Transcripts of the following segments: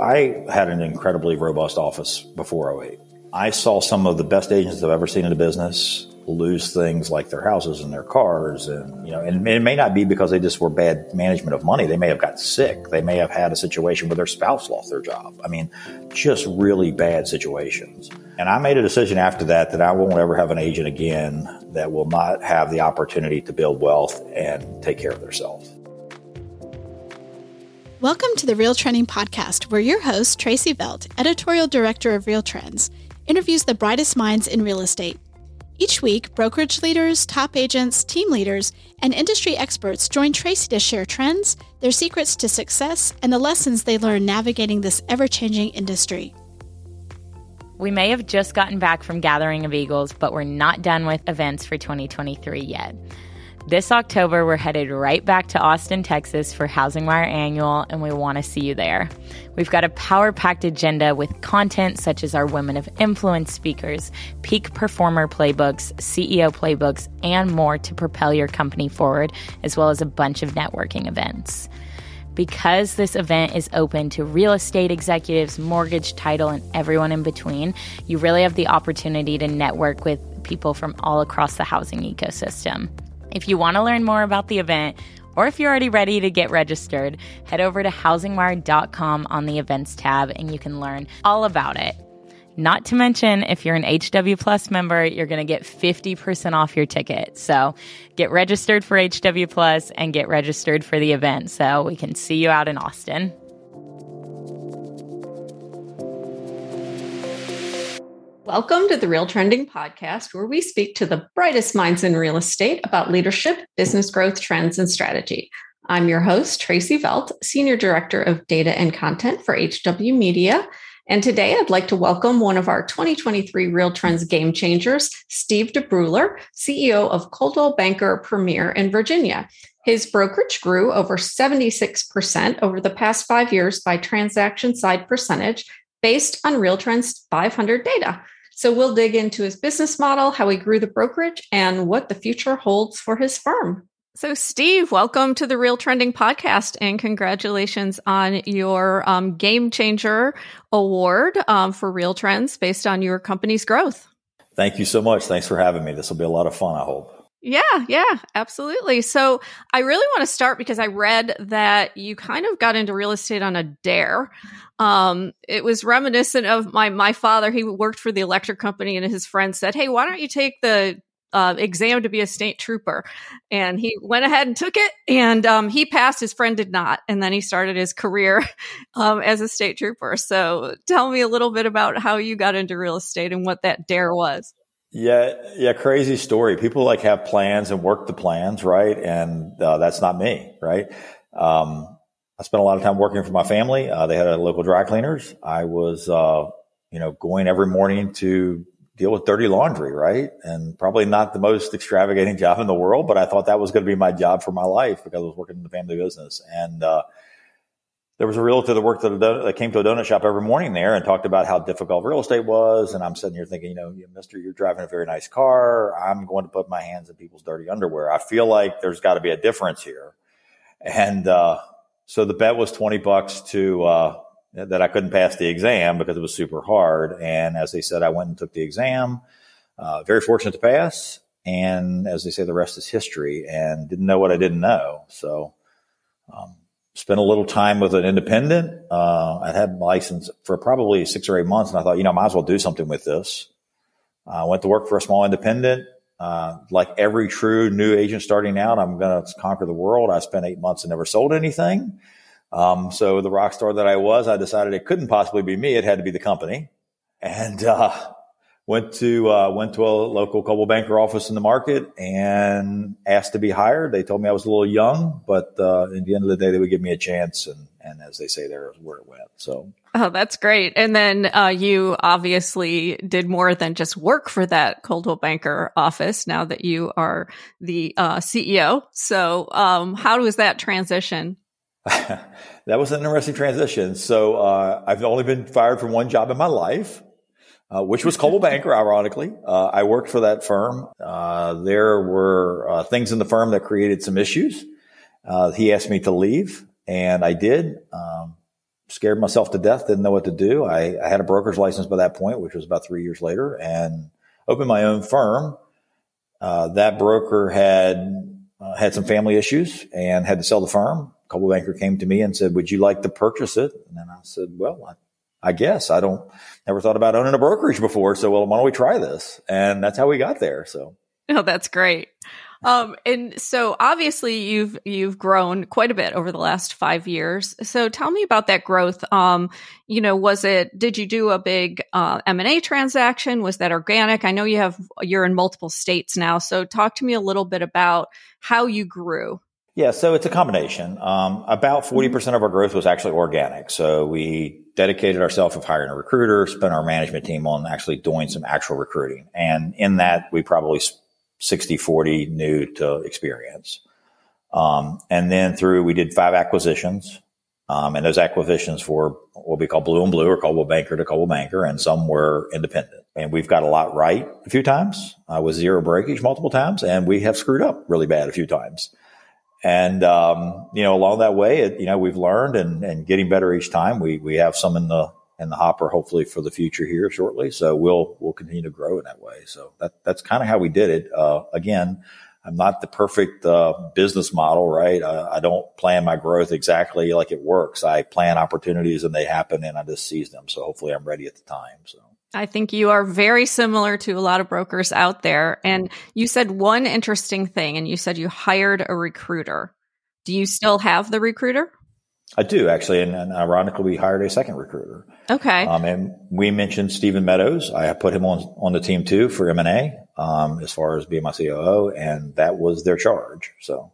I had an incredibly robust office before 08. I saw some of the best agents I've ever seen in the business lose things like their houses and their cars and you know and it may not be because they just were bad management of money. They may have got sick. They may have had a situation where their spouse lost their job. I mean just really bad situations. And i made a decision after that that i won't ever have an agent again that will not have the opportunity to build wealth and take care of themselves Welcome to the Real Trending Podcast, where your host, Tracey Velt, editorial director of Real Trends, interviews the brightest minds in real estate. Each week, brokerage leaders, top agents, team leaders, and industry experts join Tracey to share trends, their secrets to success, and the lessons they learn navigating this ever changing industry. We may have just gotten back from Gathering of Eagles, but we're not done with events for 2023 yet. This October, we're headed right back to Austin, Texas for Housing Wire Annual, and we want to see you there. We've got a power packed agenda with content such as our Women of Influence speakers, peak performer playbooks, CEO playbooks, and more to propel your company forward, as well as a bunch of networking events. Because this event is open to real estate executives, mortgage, title, and everyone in between, you really have the opportunity to network with people from all across the housing ecosystem. If you want to learn more about the event, or if you're already ready to get registered, head over to housingwire.com on the events tab and you can learn all about it. Not to mention, if you're an HW Plus member, you're going to get 50% off your ticket. So get registered for HW Plus and get registered for the event so we can see you out in Austin. Welcome to the Real Trending Podcast, where we speak to the brightest minds in real estate about leadership, business growth, trends, and strategy. I'm your host, Tracey Velt, Senior Director of Data and Content for HW Media. And today I'd like to welcome one of our 2023 Real Trends game changers, Steve DuBrueler, CEO of Coldwell Banker Premier in Virginia. His brokerage grew over 76% over the past five years by transaction side percentage based on Real Trends 500 data. So we'll dig into his business model, how he grew the brokerage, and what the future holds for his firm. So, Steve, welcome to the Real Trending podcast and congratulations on your um, Game Changer Award um, for Real Trends based on your company's growth. Thank you so much. Thanks for having me. This will be a lot of fun, I hope. Yeah, yeah, absolutely. So I really want to start because I read that you kind of got into real estate on a dare. Um, it was reminiscent of my my father. He worked for the electric company, and his friend said, "Hey, why don't you take the uh, exam to be a state trooper?" And he went ahead and took it, and um, he passed. His friend did not, and then he started his career um, as a state trooper. So, tell me a little bit about how you got into real estate and what that dare was. Yeah, yeah, crazy story. People like have plans and work the plans, right? And uh, that's not me, right? Um, I spent a lot of time working for my family. Uh, they had a local dry cleaners. I was, uh, you know, going every morning to deal with dirty laundry, right? And probably not the most extravagant job in the world, but I thought that was going to be my job for my life because I was working in the family business. And uh, there was a realtor that worked at a donut, that came to a donut shop every morning there and talked about how difficult real estate was. And I'm sitting here thinking, you know, Mister, you're driving a very nice car. I'm going to put my hands in people's dirty underwear. I feel like there's got to be a difference here. And uh, so the bet was 20 bucks to uh, that I couldn't pass the exam because it was super hard. And as they said, I went and took the exam. Uh, very fortunate to pass. And as they say, the rest is history. And didn't know what I didn't know. So. Um, spent a little time with an independent. Uh, I had my license for probably six or eight months, and I thought, you know, I might as well do something with this. I uh, went to work for a small independent. Uh, like every true new agent starting out, I'm going to conquer the world. I spent eight months and never sold anything. Um, so the rock star that I was, I decided it couldn't possibly be me. It had to be the company. And, uh, went to uh, went to a local Coldwell Banker office in the market and asked to be hired. They told me I was a little young, but uh, at the end of the day, they would give me a chance. And and as they say, there is where it went. So. Oh, that's great. And then uh, you obviously did more than just work for that Coldwell Banker office. Now that you are the uh, CEO, so um, how was that transition? that was an interesting transition. So uh, I've only been fired from one job in my life uh, which was Coldwell Banker, ironically. Uh, I worked for that firm. Uh, there were uh, things in the firm that created some issues. Uh, he asked me to leave, and I did. Um, scared myself to death, didn't know what to do. I, I, had a broker's license by that point, which was about three years later, and opened my own firm. Uh, that broker had had some family issues and had to sell the firm. Coldwell Banker came to me and said, "Would you like to purchase it?" And I said, "Well, I, I guess I don't never thought about owning a brokerage before, so well, why don't we try this?" And that's how we got there. So, oh, that's great. Um, and so obviously you've you've grown quite a bit over the last five years. So tell me about that growth. Um, you know, was it did you do a big uh, M and A transaction? Was that organic? I know you have you're in multiple states now. So talk to me a little bit about how you grew. Yeah, so it's a combination. Um, about 40% of our growth was actually organic. So we dedicated ourselves of hiring a recruiter, spent our management team on actually doing some actual recruiting. And in that, we probably 60 40 new to experience. Um, and then through, we did five acquisitions. Um, and those acquisitions were what we call blue and blue or Coldwell Banker to Coldwell Banker, and some were independent. And we've got a lot right a few times uh, with zero breakage multiple times, and we have screwed up really bad a few times. And um, you know, along that way, it, you know, we've learned and, and getting better each time. We we have some in the in the hopper, hopefully for the future here shortly. So we'll we'll continue to grow in that way. So that that's kind of how we did it. Uh, again, I'm not the perfect uh, business model, right? I, I, don't plan my growth exactly like it works. I plan opportunities and they happen, and I just seize them. So hopefully, I'm ready at the time. So. I think you are very similar to a lot of brokers out there. And you said one interesting thing, and you said you hired a recruiter. Do you still have the recruiter? I do actually, and, and, ironically, we hired a second recruiter. Okay. Um, and we mentioned Stephen Meadows. I put him on on the team too for M and A, um, as far as being my COO, and that was their charge. So.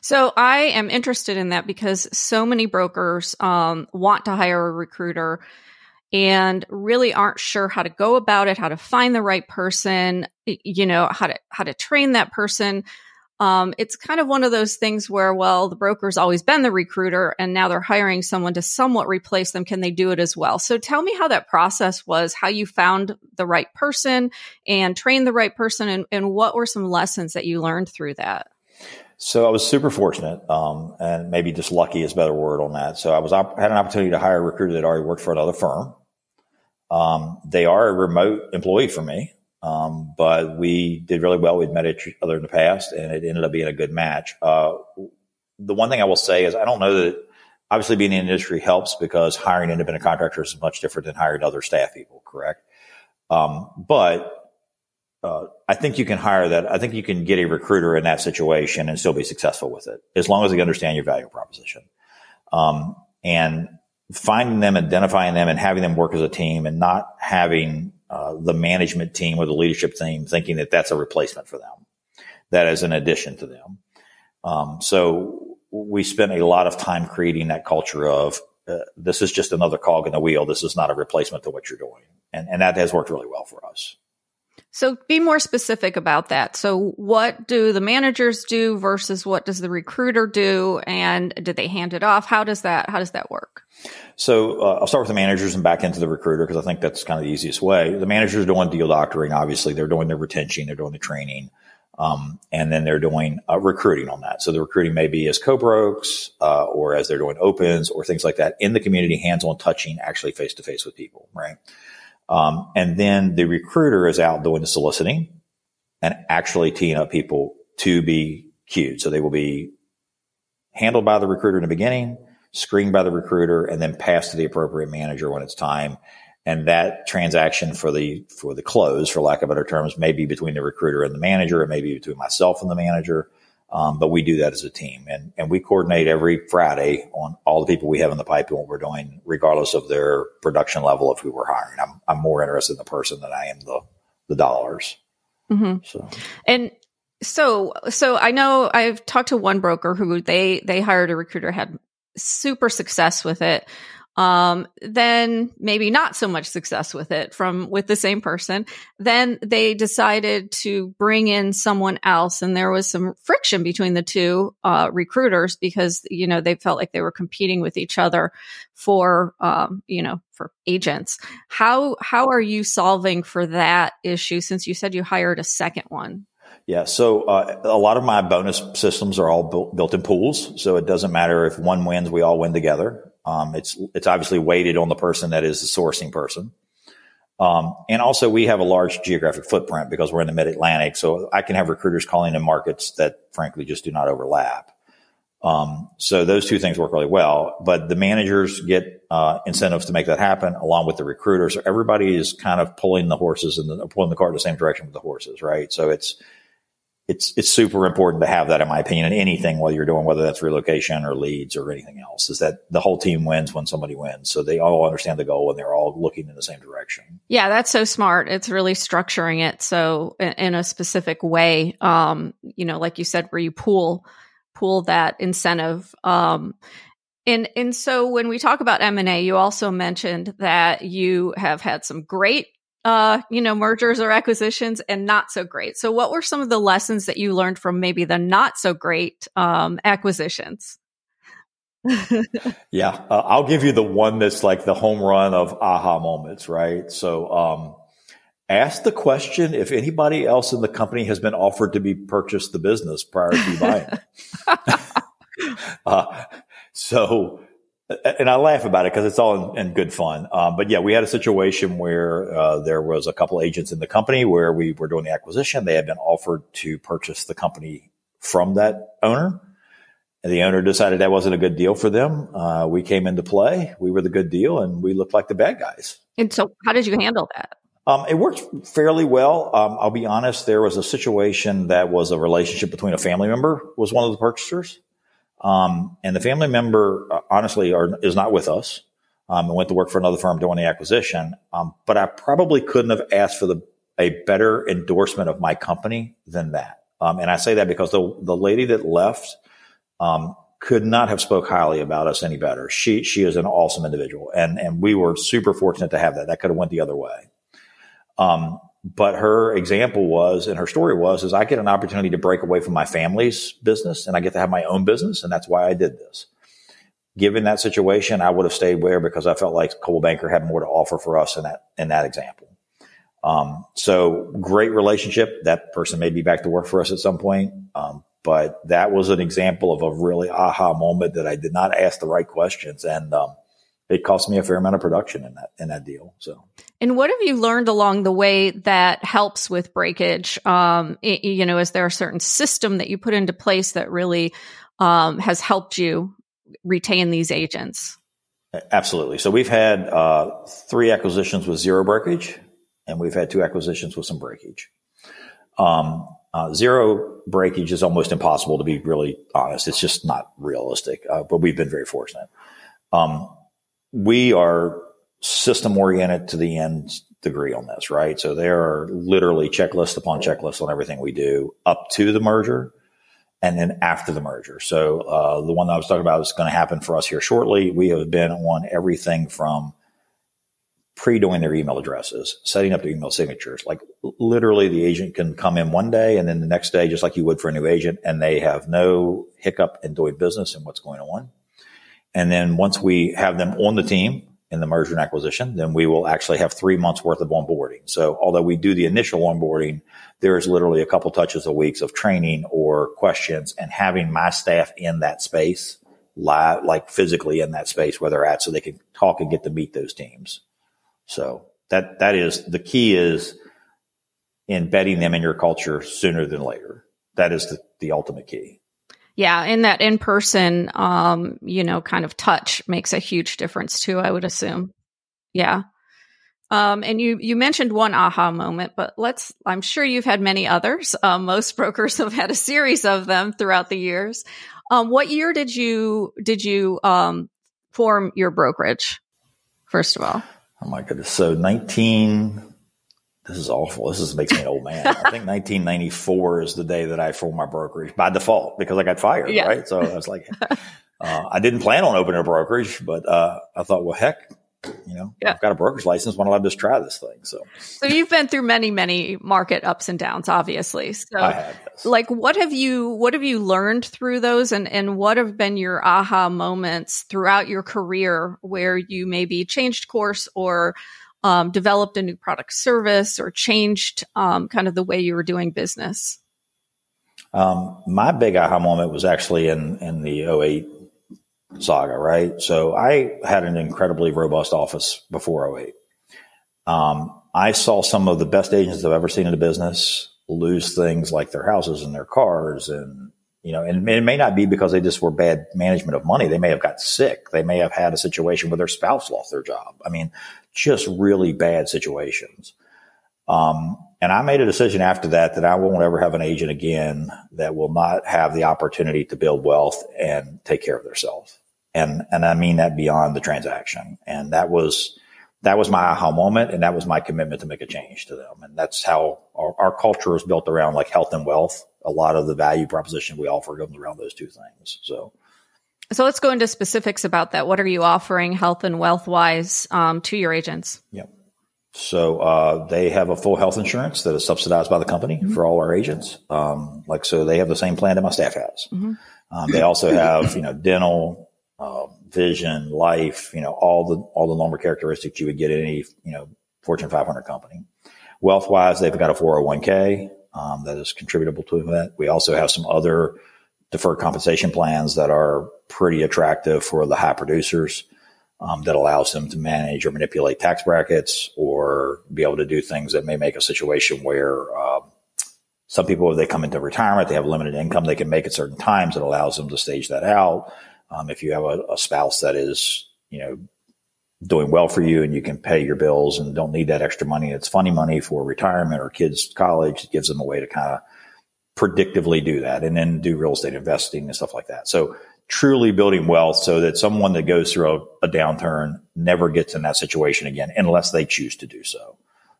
So I am interested in that because so many brokers um, want to hire a recruiter and really aren't sure how to go about it, how to find the right person, you know, how to how to train that person um, it's kind of one of those things where, well, the broker's always been the recruiter and now they're hiring someone to somewhat replace them. Can they do it as well? So tell me how that process was, how you found the right person and trained the right person, and, and what were some lessons that you learned through that? So I was super fortunate, um, and maybe just lucky is a better word on that. So I was op- had an opportunity to hire a recruiter that already worked for another firm. Um, they are a remote employee for me. Um, but we did really well. We'd met each other in the past and it ended up being a good match. Uh, the one thing I will say is I don't know that obviously being in the industry helps because hiring independent contractors is much different than hiring other staff people, correct? Um, but uh, I think you can hire that. I think you can get a recruiter in that situation and still be successful with it as long as they understand your value proposition. Um, and finding them, identifying them, and having them work as a team, and not having uh, the management team or the leadership team thinking that that's a replacement for them, that is an addition to them. Um, so we spent a lot of time creating that culture of uh, this is just another cog in the wheel. This is not a replacement to what you're doing, and and that has worked really well for us. So be more specific about that. So what do the managers do versus what does the recruiter do and did they hand it off? How does that how does that work? So uh, I'll start with the managers and back into the recruiter because I think that's kind of the easiest way. The managers are doing deal doctoring, obviously. They're doing their retention, they're doing the training, um, and then they're doing uh, recruiting on that. So the recruiting may be as co-brokes uh, or as they're doing opens or things like that in the community, hands-on touching, actually face-to-face with people, right? Um, and then the recruiter is out doing the soliciting and actually teeing up people to be queued. So they will be handled by the recruiter in the beginning, screened by the recruiter, and then passed to the appropriate manager when it's time. And that transaction for the for the close, for lack of better terms, may be between the recruiter and the manager, it may be between myself and the manager. Um, but we do that as a team and, and we coordinate every Friday on all the people we have in the pipe and what we're doing, regardless of their production level of who we're hiring. I'm, I'm more interested in the person than I am the, the dollars. Mm-hmm. So, and so, so I know I've talked to one broker who they, they hired a recruiter, had super success with it um, then maybe not so much success with it from with the same person. Then they decided to bring in someone else, and there was some friction between the two uh, recruiters because you know they felt like they were competing with each other for um, you know for agents. How how are you solving for that issue since you said you hired a second one? Yeah. So uh, a lot of my bonus systems are all built, built in pools. So it doesn't matter if one wins, we all win together. Um, it's it's obviously weighted on the person that is the sourcing person. Um, and also we have a large geographic footprint because we're in the mid Atlantic. So I can have recruiters calling in markets that frankly just do not overlap. Um, so those two things work really well, but the managers get uh, incentives to make that happen along with the recruiters. So everybody is kind of pulling the horses and pulling the cart in the same direction with the horses, right? So it's it's it's super important to have that, in my opinion, in anything whether you're doing whether that's relocation or leads or anything else. Is that the whole team wins when somebody wins, so they all understand the goal and they're all looking in the same direction. Yeah, that's so smart. It's really structuring it so in, a specific way. Um, you know, like you said, where you pool pool that incentive. Um, and and so when we talk about M and A, you also mentioned that you have had some great uh, you know, mergers or acquisitions and not so great. So what were some of the lessons that you learned from maybe the not so great um, acquisitions? yeah, uh, I'll give you the one that's like the home run of aha moments, right? So, um, ask the question if anybody else in the company has been offered to be purchased the business prior to buying. uh, so and I laugh about it because it's all in, in good fun. Um, but yeah, we had a situation where uh, there was a couple agents in the company where we were doing the acquisition. They had been offered to purchase the company from that owner. And the owner decided that wasn't a good deal for them. Uh, we came into play. We were the good deal, and we looked like the bad guys. And so, how did you handle that? Um, it worked fairly well. Um, I'll be honest. There was a situation that was a relationship between a family member was one of the purchasers. Um, and the family member, uh, honestly, are, is not with us. Um, and went to work for another firm doing the acquisition. Um, but I probably couldn't have asked for the a better endorsement of my company than that. Um, and I say that because the the lady that left um, could not have spoke highly about us any better. She she is an awesome individual, and and we were super fortunate to have that. That could have went the other way. Um, but her example was, and her story was, is I get an opportunity to break away from my family's business and I get to have my own business. And that's why I did this. Given that situation, I would have stayed where because I felt like Coldwell Banker had more to offer for us in that, in that example. Um, so great relationship. That person may be back to work for us at some point. Um, but that was an example of a really aha moment that I did not ask the right questions. And, um, it cost me a fair amount of production in that in that deal. So, and what have you learned along the way that helps with breakage? Um, it, you know, is there a certain system that you put into place that really um, has helped you retain these agents? Absolutely. So we've had uh, three acquisitions with zero breakage, and we've had two acquisitions with some breakage. Um, uh, zero breakage is almost impossible to be really honest. It's just not realistic, uh, but we've been very fortunate. Um, we are system oriented to the end degree on this, right? So there are literally checklists upon checklists on everything we do up to the merger and then after the merger. So uh, the one that I was talking about is going to happen for us here shortly. We have been on everything from pre-doing their email addresses, setting up their email signatures. Like literally the agent can come in one day and then the next day, just like you would for a new agent, and they have no hiccup in doing business and what's going on. And then once we have them on the team in the merger and acquisition, then we will actually have three months worth of onboarding. So although we do the initial onboarding, there is literally a couple touches a week of training or questions and having my staff in that space live, like physically in that space where they're at so they can talk and get to meet those teams. So that, that is the key is embedding them in your culture sooner than later. That is the, the ultimate key. Yeah, and that in person, um, you know, kind of touch makes a huge difference too. I would assume. Yeah. Um, and you you mentioned one aha moment, but let's. I'm sure you've had many others. Um, most brokers have had a series of them throughout the years. Um, what year did you did you um, form your brokerage? First of all. Oh my goodness! So 19 this is awful. This is, makes me an old man. I think 1994 is the day that I formed my brokerage by default because I got fired, yeah. right? So I was like, uh, I didn't plan on opening a brokerage, but uh, I thought, well, heck, you know, yeah. I've got a broker's license. Why don't I just try this thing? So, so you've been through many, many market ups and downs, obviously. So, have, yes. like, what have you, what have you learned through those, and and what have been your aha moments throughout your career where you maybe changed course or um, developed a new product service or changed um, kind of the way you were doing business? Um, my big aha moment was actually in, in the 08 saga, right? So I had an incredibly robust office before 08. Um, I saw some of the best agents I've ever seen in the business lose things like their houses and their cars and you know, and it may not be because they just were bad management of money. They may have got sick. They may have had a situation where their spouse lost their job. I mean, just really bad situations. Um, and I made a decision after that that I won't ever have an agent again that will not have the opportunity to build wealth and take care of themselves. And, and I mean that beyond the transaction. And that was, that was my aha moment. And that was my commitment to make a change to them. And that's how our, our culture is built around like health and wealth. A lot of the value proposition we offer comes around those two things. So, so let's go into specifics about that. What are you offering health and wealth wise um, to your agents? Yep. So uh, they have a full health insurance that is subsidized by the company mm-hmm. for all our agents. Um, like so, they have the same plan that my staff has. Mm-hmm. Um, they also have you know dental, uh, vision, life, you know all the all the normal characteristics you would get in any you know Fortune 500 company. Wealth wise, they've got a 401k um, that is contributable to that. We also have some other deferred compensation plans that are pretty attractive for the high producers um, that allows them to manage or manipulate tax brackets or be able to do things that may make a situation where um, some people, if they come into retirement, they have limited income they can make at certain times. It allows them to stage that out. Um, if you have a, a, spouse that is, you know, doing well for you and you can pay your bills and don't need that extra money, it's funny money for retirement or kids' college. It gives them a way to kind of predictively do that and then do real estate investing and stuff like that. So truly building wealth so that someone that goes through a, a, downturn never gets in that situation again unless they choose to do so.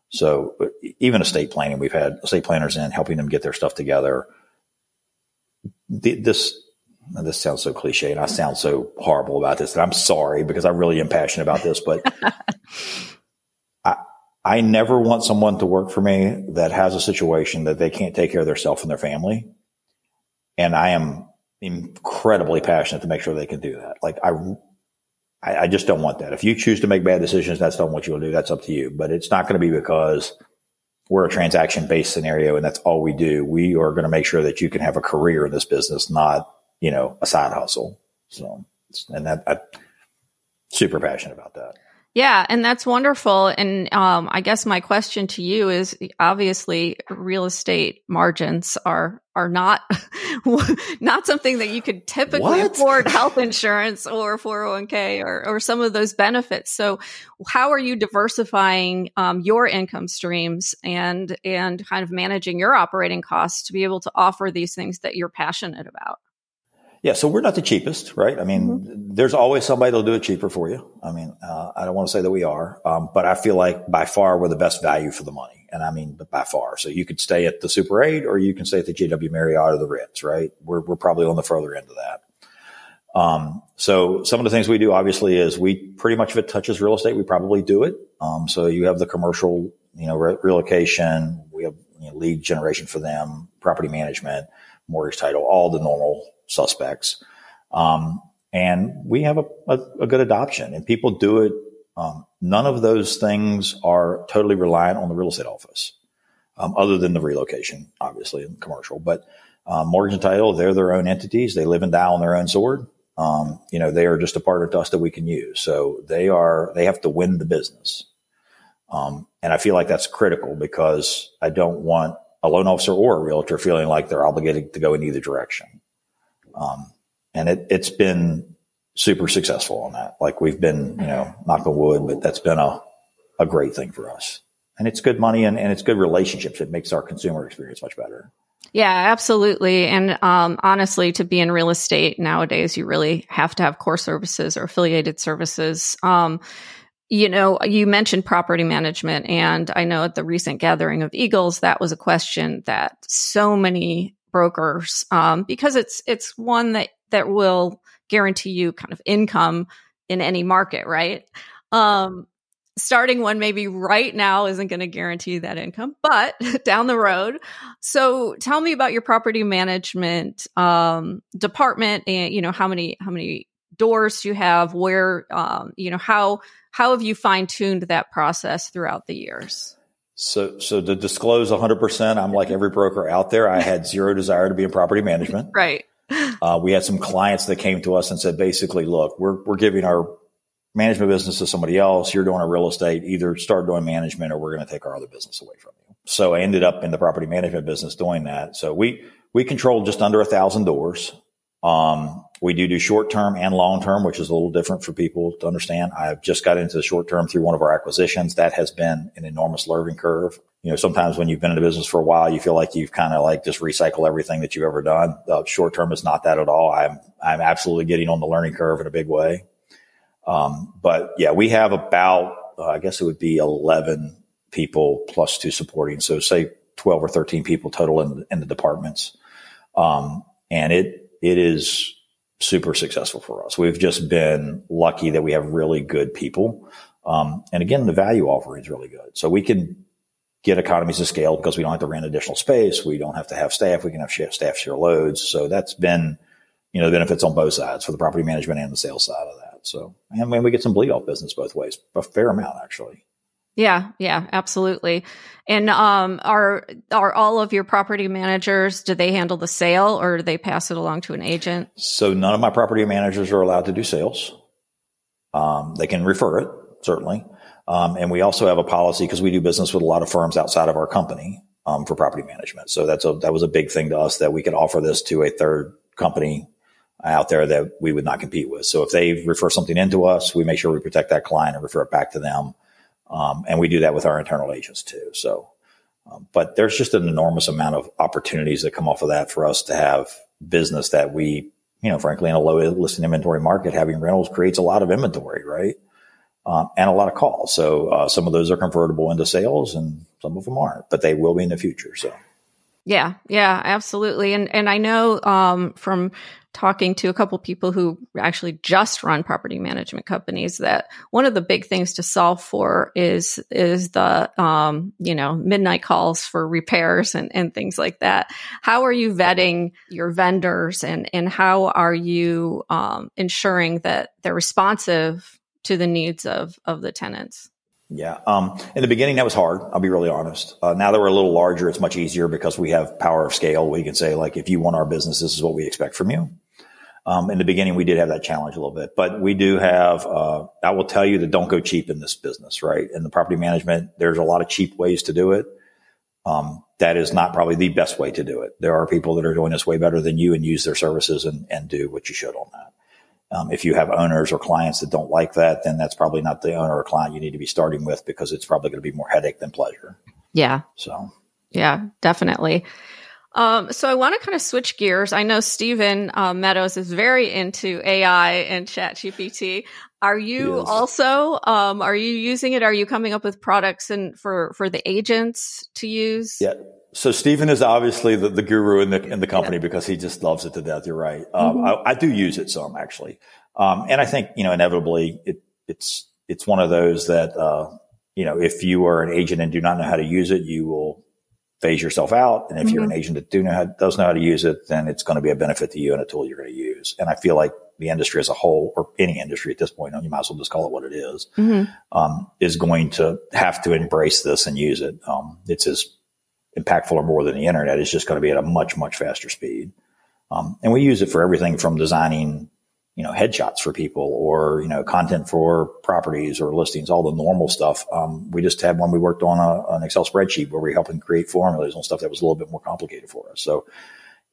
So even estate planning, we've had estate planners in helping them get their stuff together. This, this sounds so cliche and I sound so horrible about this and I'm sorry because I really am passionate about this, but I, I never want someone to work for me that has a situation that they can't take care of themselves and their family. And I am incredibly passionate to make sure they can do that. Like I, I, just don't want that. If you choose to make bad decisions, that's not what you'll do. That's up to you. But it's not going to be because we're a transaction based scenario and that's all we do. We are going to make sure that you can have a career in this business, not, you know, a side hustle. So, and that, I'm super passionate about that. Yeah, and that's wonderful. And um, I guess my question to you is: obviously, real estate margins are are not not something that you could typically what? afford health insurance or 401k or, or some of those benefits. So, how are you diversifying um, your income streams and and kind of managing your operating costs to be able to offer these things that you're passionate about? Yeah, so we're not the cheapest, right? I mean, mm-hmm. there's always somebody that'll do it cheaper for you. I mean, uh, I don't want to say that we are, um, but I feel like by far we're the best value for the money, and I mean by far. So you could stay at the Super Eight, or you can stay at the JW Marriott or the Ritz, right? We're we're probably on the further end of that. Um, so some of the things we do obviously is we pretty much if it touches real estate, we probably do it. Um, so you have the commercial, you know, re- relocation, we have you know, lead generation for them, property management, mortgage title, all the normal suspects. Um, and we have a, a, a, good adoption and people do it. Um, none of those things are totally reliant on the real estate office, um, other than the relocation, obviously, and commercial. But um, mortgage and title, they're their own entities. They live and die on their own sword. Um, you know, they are just a partner to us that we can use. So they are, they have to win the business. Um, and I feel like that's critical because I don't want a loan officer or a realtor feeling like they're obligated to go in either direction. Um, and it, it's been super successful on that. Like we've been, you know, knock on wood, but that's been a, a great thing for us. And it's good money and, and it's good relationships. It makes our consumer experience much better. Yeah, absolutely. And um, honestly, to be in real estate nowadays, you really have to have core services or affiliated services. Um, you know, you mentioned property management, and I know at the recent gathering of Eagles, that was a question that so many brokers um, because it's it's one that that will guarantee you kind of income in any market, right? Um, starting one maybe right now isn't going to guarantee that income, but down the road. So tell me about your property management um, department and you know how many how many doors you have? Where um, you know how how have you fine tuned that process throughout the years? So, so to disclose 100%, I'm like every broker out there. I had zero desire to be in property management. Right. Uh, we had some clients that came to us and said, basically, look, we're, we're giving our management business to somebody else. You're doing a real estate. Either start doing management or we're going to take our other business away from you. So I ended up in the property management business doing that. So we, we controlled just under a thousand doors. Um, we do do short term and long term, which is a little different for people to understand. I've just got into the short term through one of our acquisitions. That has been an enormous learning curve. You know, sometimes when you've been in a business for a while, you feel like you've kind of like just recycle everything that you've ever done. Uh, short term is not that at all. I'm, I'm absolutely getting on the learning curve in a big way. Um, but yeah, we have about, uh, I guess it would be 11 people plus two supporting. So say 12 or 13 people total in, in the departments. Um, and it, it is super successful for us. We've just been lucky that we have really good people. Um, and again, the value offering is really good. So we can get economies of scale because we don't have to rent additional space. We don't have to have staff. We can have staff share loads. So that's been, you know, the benefits on both sides for the property management and the sales side of that. So, and we get some bleed off business both ways, a fair amount actually. Yeah, yeah, absolutely. And um, are are all of your property managers? Do they handle the sale, or do they pass it along to an agent? So none of my property managers are allowed to do sales. Um, they can refer it certainly, um, and we also have a policy because we do business with a lot of firms outside of our company um, for property management. So that's a that was a big thing to us that we could offer this to a third company out there that we would not compete with. So if they refer something into us, we make sure we protect that client and refer it back to them. Um, and we do that with our internal agents too. So, um, but there's just an enormous amount of opportunities that come off of that for us to have business that we, you know, frankly, in a low listing inventory market, having rentals creates a lot of inventory, right? Um, and a lot of calls. So uh, some of those are convertible into sales, and some of them aren't, but they will be in the future. So. Yeah, yeah, absolutely. And and I know um, from talking to a couple people who actually just run property management companies that one of the big things to solve for is is the um, you know midnight calls for repairs and, and things like that how are you vetting your vendors and and how are you um, ensuring that they're responsive to the needs of of the tenants yeah. Um, in the beginning, that was hard. I'll be really honest. Uh, now that we're a little larger, it's much easier because we have power of scale. We can say, like, if you want our business, this is what we expect from you. Um, in the beginning, we did have that challenge a little bit, but we do have, uh, I will tell you that don't go cheap in this business, right? In the property management, there's a lot of cheap ways to do it. Um, that is not probably the best way to do it. There are people that are doing this way better than you and use their services and, and do what you should on that. Um, if you have owners or clients that don't like that, then that's probably not the owner or client you need to be starting with because it's probably going to be more headache than pleasure. Yeah. So, yeah, definitely. Um, so I want to kind of switch gears. I know Stephen uh, Meadows is very into AI and Chat GPT. Are you also? Um, are you using it? Are you coming up with products and for for the agents to use? Yeah. So Stephen is obviously the, the guru in the in the company yeah. because he just loves it to death. You're right. Um, mm-hmm. I, I, do use it some actually, um, and I think you know inevitably it, it's it's one of those that uh, you know if you are an agent and do not know how to use it, you will phase yourself out. And if mm-hmm. you're an mm-hmm. agent that do know how, does know how to use it, then it's going to be a benefit to you and a tool you're going to use. And I feel like the industry as a whole, or any industry at this point, you might as well just call it what it is, mm-hmm. um, is going to have to embrace this and use it. Um, it's as impactful or more than the internet. It's just going to be at a much, much faster speed. Um, and we use it for everything from designing you know, headshots for people or, you know, content for properties or listings, all the normal stuff. Um, we just had one we worked on a, an Excel spreadsheet where we helped helping create formulas and stuff that was a little bit more complicated for us. So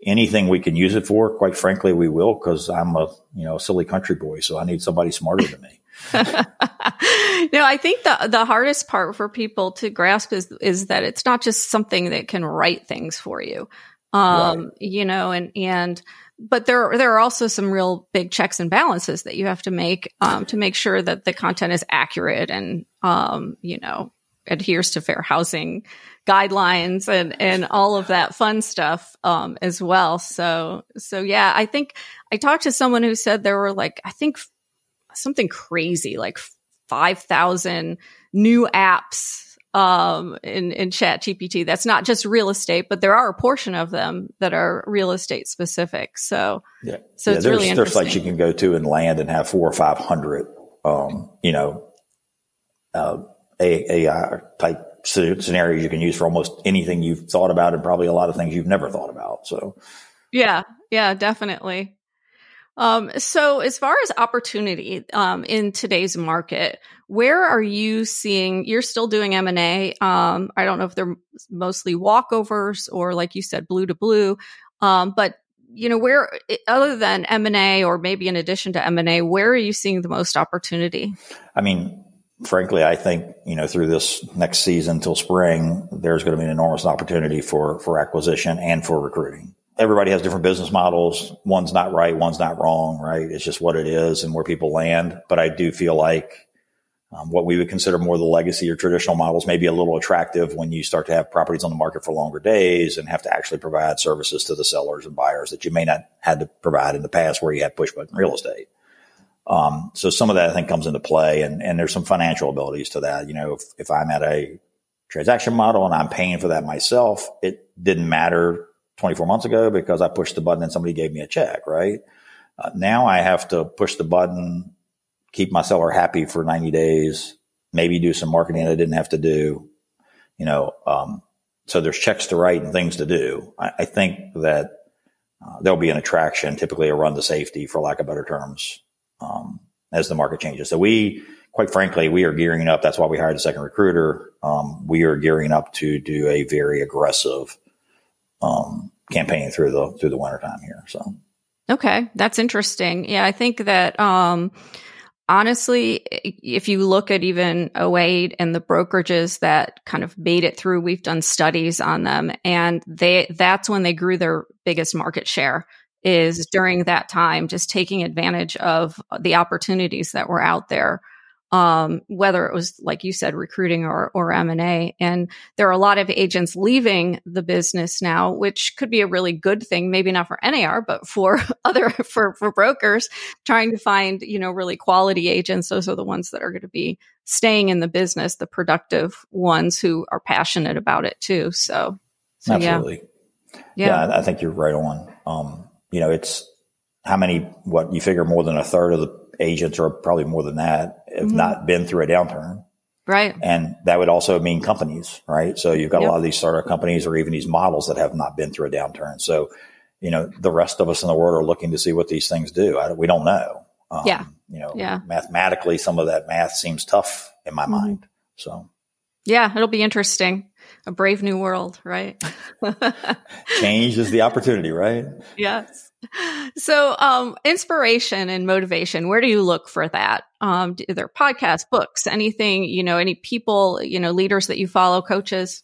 anything we can use it for, quite frankly, we will because I'm a, you know, silly country boy. So I need somebody smarter than me. no, I think the the hardest part for people to grasp is is that it's not just something that can write things for you. Um, right. you know, and and but there there are also some real big checks and balances that you have to make um, to make sure that the content is accurate and um, you know adheres to fair housing guidelines and and all of that fun stuff um, as well. So so yeah, I think I talked to someone who said there were like I think something crazy like five thousand new apps um, in, in chat GPT. That's not just real estate, but there are a portion of them that are real estate specific. So, yeah, so yeah, it's really interesting. There's sites you can go to and land and have four or 500, um, you know, uh, AI type scenarios you can use for almost anything you've thought about and probably a lot of things you've never thought about. So, yeah, yeah, definitely. Um, so as far as opportunity um, in today's market, where are you seeing? You're still doing M and A. Um, I don't know if they're mostly walkovers or, like you said, blue to blue. Um, but you know, where other than M and A, or maybe in addition to M and A, where are you seeing the most opportunity? I mean, frankly, I think you know through this next season till spring, there's going to be an enormous opportunity for for acquisition and for recruiting. Everybody has different business models. One's not right, one's not wrong, right? It's just what it is and where people land. But I do feel like um, what we would consider more the legacy or traditional models may be a little attractive when you start to have properties on the market for longer days and have to actually provide services to the sellers and buyers that you may not had to provide in the past where you had push button real estate. Um, so some of that I think comes into play and, and there's some financial abilities to that. You know, if, if I'm at a transaction model and I'm paying for that myself, it didn't matter 24 months ago because I pushed the button and somebody gave me a check, right? Uh, now I have to push the button keep my seller happy for 90 days, maybe do some marketing I didn't have to do, you know, um, so there's checks to write and things to do. I, I think that uh, there'll be an attraction, typically a run to safety, for lack of better terms, um, as the market changes. So we, quite frankly, we are gearing up. That's why we hired a second recruiter. Um, we are gearing up to do a very aggressive um, campaign through the through the wintertime here. So, okay, that's interesting. Yeah, I think that um, honestly, if you look at even 08 and the brokerages that kind of made it through, we've done studies on them and they, that's when they grew their biggest market share is during that time, just taking advantage of the opportunities that were out there um, whether it was like you said, recruiting or or M and A. And there are a lot of agents leaving the business now, which could be a really good thing. Maybe not for NAR, but for other for for brokers trying to find you know really quality agents. Those are the ones that are going to be staying in the business, the productive ones who are passionate about it too. So, so absolutely, yeah. yeah. yeah, I think you're right on. Um, you know, it's how many what you figure more than a third of the agents or probably more than that have mm-hmm. not been through a downturn. Right. And that would also mean companies, right? So you've got yep. a lot of these startup companies or even these models that have not been through a downturn. So, you know, the rest of us in the world are looking to see what these things do. I, we don't know. Um, yeah. You know, yeah. mathematically, some of that math seems tough in my mm-hmm. mind. So, yeah, it'll be interesting. A brave new world, right? Change is the opportunity, right? Yes. So, um, inspiration and motivation, where do you look for that? Um, either podcasts, books, anything, you know, any people, you know, leaders that you follow, coaches?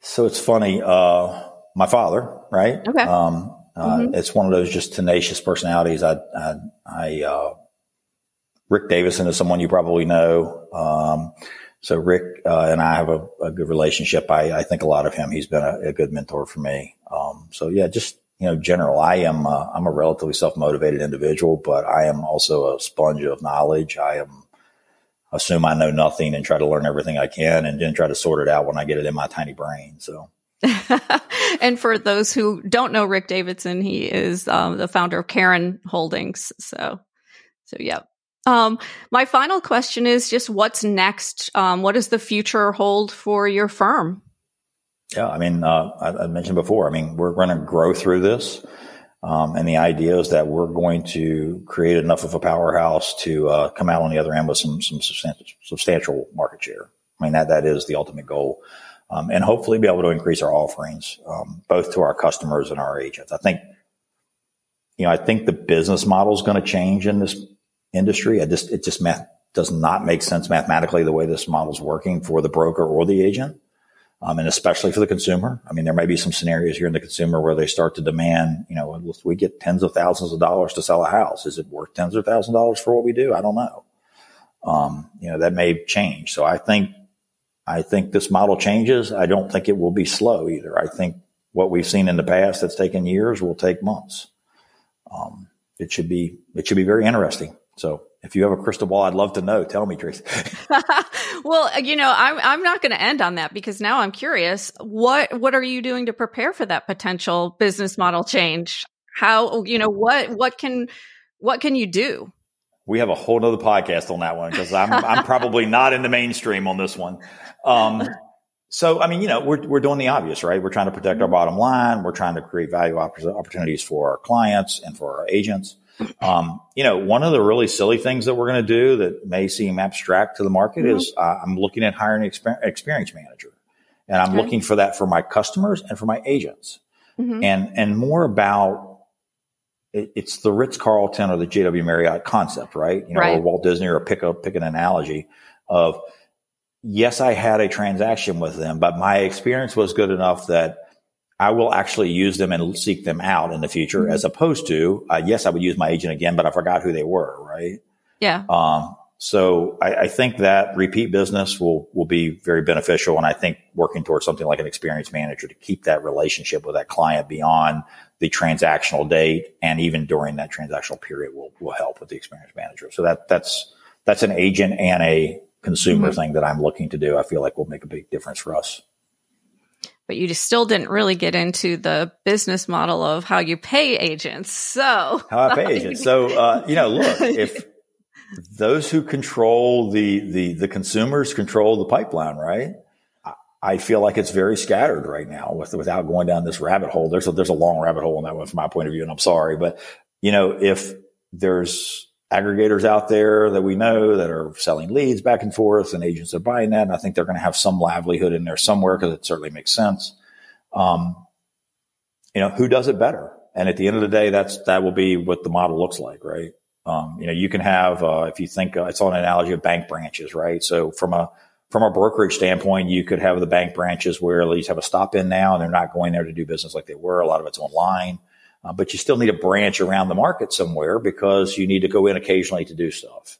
So it's funny. Uh, my father, right? Okay. Um, uh, mm-hmm. it's one of those just tenacious personalities. I, I, I uh, Rick Davidson is someone you probably know. Um, so Rick uh, and I have a, a good relationship. I, I, think a lot of him. He's been a, a good mentor for me. Um, so yeah, just you know, general. I am uh, I'm a relatively self motivated individual, but I am also a sponge of knowledge. I am assume I know nothing and try to learn everything I can, and then try to sort it out when I get it in my tiny brain. So. and for those who don't know Rick Davidson, he is um, the founder of Cairn Holdings. So, so yeah. Um, my final question is just what's next? Um, what does the future hold for your firm? Yeah, I mean, uh, I, I, mentioned before. I mean, we're going to grow through this, um, and the idea is that we're going to create enough of a powerhouse to uh, come out on the other end with some some substantial, substantial market share. I mean, that that is the ultimate goal, um, and hopefully be able to increase our offerings um, both to our customers and our agents. I think, you know, I think the business model is going to change in this industry. I just it just math does not make sense mathematically the way this model is working for the broker or the agent um, and especially for the consumer. I mean, there may be some scenarios here in the consumer where they start to demand, you know, if we get tens of thousands of dollars to sell a house. Is it worth tens of thousands of dollars for what we do? I don't know. Um, you know, that may change. So I think, I think this model changes. I don't think it will be slow either. I think what we've seen in the past that's taken years will take months. Um, it should be, it should be very interesting. So if you have a crystal ball, I'd love to know. Tell me, Tracey. well, you know, I'm I'm not going to end on that because now I'm curious. What what are you doing to prepare for that potential business model change? How you know what what can what can you do? We have a whole other podcast on that one because I'm I'm probably not in the mainstream on this one. Um, So, I mean, you know, we're, we're doing the obvious, right? We're trying to protect our mm-hmm. bottom line. We're trying to create value opportunities for our clients and for our agents. Um, you know, one of the really silly things that we're going to do that may seem abstract to the market mm-hmm. is uh, I'm looking at hiring an exper- experience manager and I'm okay. looking for that for my customers and for my agents mm-hmm. and, and more about it, it's the Ritz Carlton or the JW Marriott concept, right? You know, right. or Walt Disney or pick a, pick an analogy of, yes, I had a transaction with them, but my experience was good enough that I will actually use them and seek them out in the future, mm-hmm. as opposed to, uh, yes, I would use my agent again, but I forgot who they were, right? Yeah. Um, so I, I, think that repeat business will will be very beneficial, and I think working towards something like an experience manager to keep that relationship with that client beyond the transactional date and even during that transactional period will will help with the experience manager. So that that's that's an agent and a consumer mm-hmm. thing that I'm looking to do, I feel like will make a big difference for us. But you just still didn't really get into the business model of how you pay agents. So how I pay agents. So uh, you know, look, if those who control the the the consumers control the pipeline, right? I feel like it's very scattered right now with, without going down this rabbit hole. There's a, there's a long rabbit hole in that one from my point of view, and I'm sorry, but you know, if there's aggregators out there that we know that are selling leads back and forth and agents are buying that. And I think they're going to have some livelihood in there somewhere because it certainly makes sense. Um, you know, who does it better? And at the end of the day, that's, that will be what the model looks like, right? Um, you know, you can have, uh, if you think uh, it's on an analogy of bank branches, right? So from a, from a brokerage standpoint, you could have the bank branches where at least have a stop in now and they're not going there to do business like they were. A lot of it's online. Uh, but you still need a branch around the market somewhere because you need to go in occasionally to do stuff.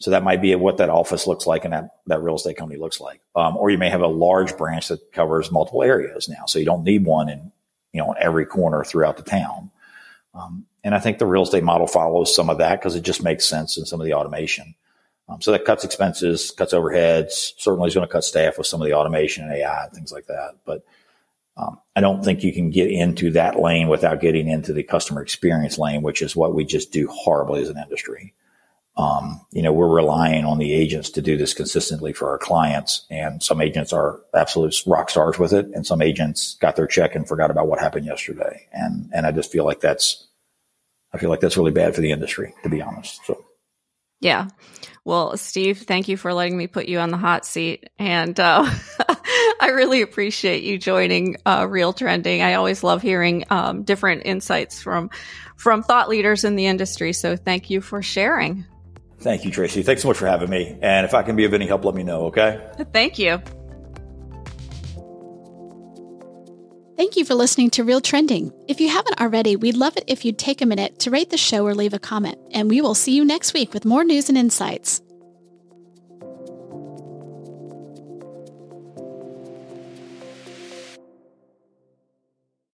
So that might be what that office looks like and that, that real estate company looks like. Um, or you may have a large branch that covers multiple areas now. So you don't need one in, you know, every corner throughout the town. Um, and I think the real estate model follows some of that because it just makes sense in some of the automation. Um, so that cuts expenses, cuts overheads, certainly is going to cut staff with some of the automation and AI and things like that. But um, I don't think you can get into that lane without getting into the customer experience lane, which is what we just do horribly as an industry. Um, you know, we're relying on the agents to do this consistently for our clients, and some agents are absolute rock stars with it, and some agents got their check and forgot about what happened yesterday. And and I just feel like that's, I feel like that's really bad for the industry, to be honest. So. Yeah. Well, Steve, thank you for letting me put you on the hot seat. And uh, I really appreciate you joining uh, Real Trending. I always love hearing um, different insights from from thought leaders in the industry. So thank you for sharing. Thank you, Tracey. Thanks so much for having me. And if I can be of any help, let me know, okay? Thank you. Thank you for listening to Real Trending. If you haven't already, we'd love it if you'd take a minute to rate the show or leave a comment, and we will see you next week with more news and insights.